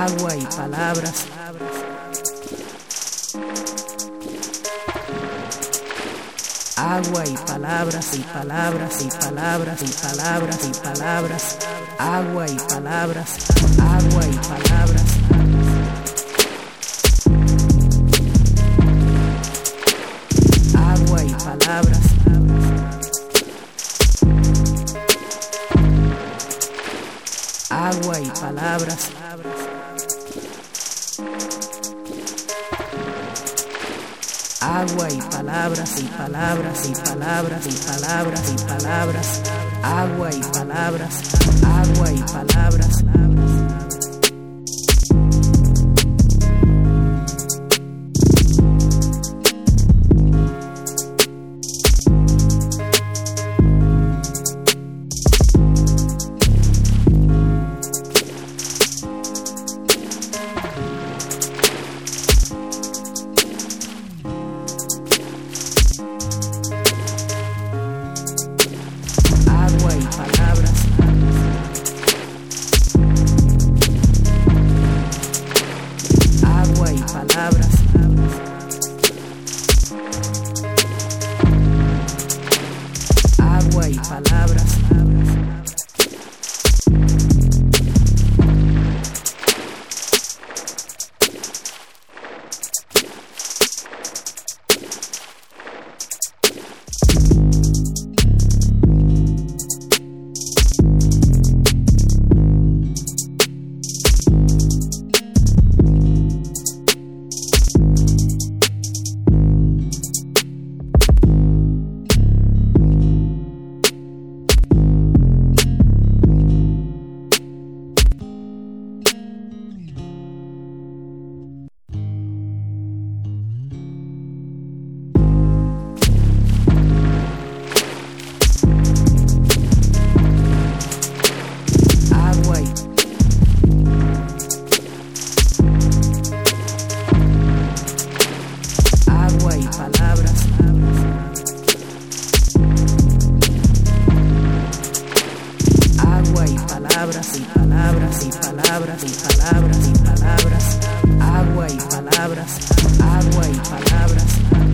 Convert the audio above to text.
Agua y palabras. Agua y palabras y palabras y palabras y palabras y palabras. Agua y palabras. Agua y palabras. Palabras. Agua y palabras y palabras y palabras y palabras y palabras. Agua y palabras. Agua y palabras. Y palabras. Agua y palabras. Agua y palabras y palabras y palabras y palabras y palabras. Agua y palabras. Agua y palabras.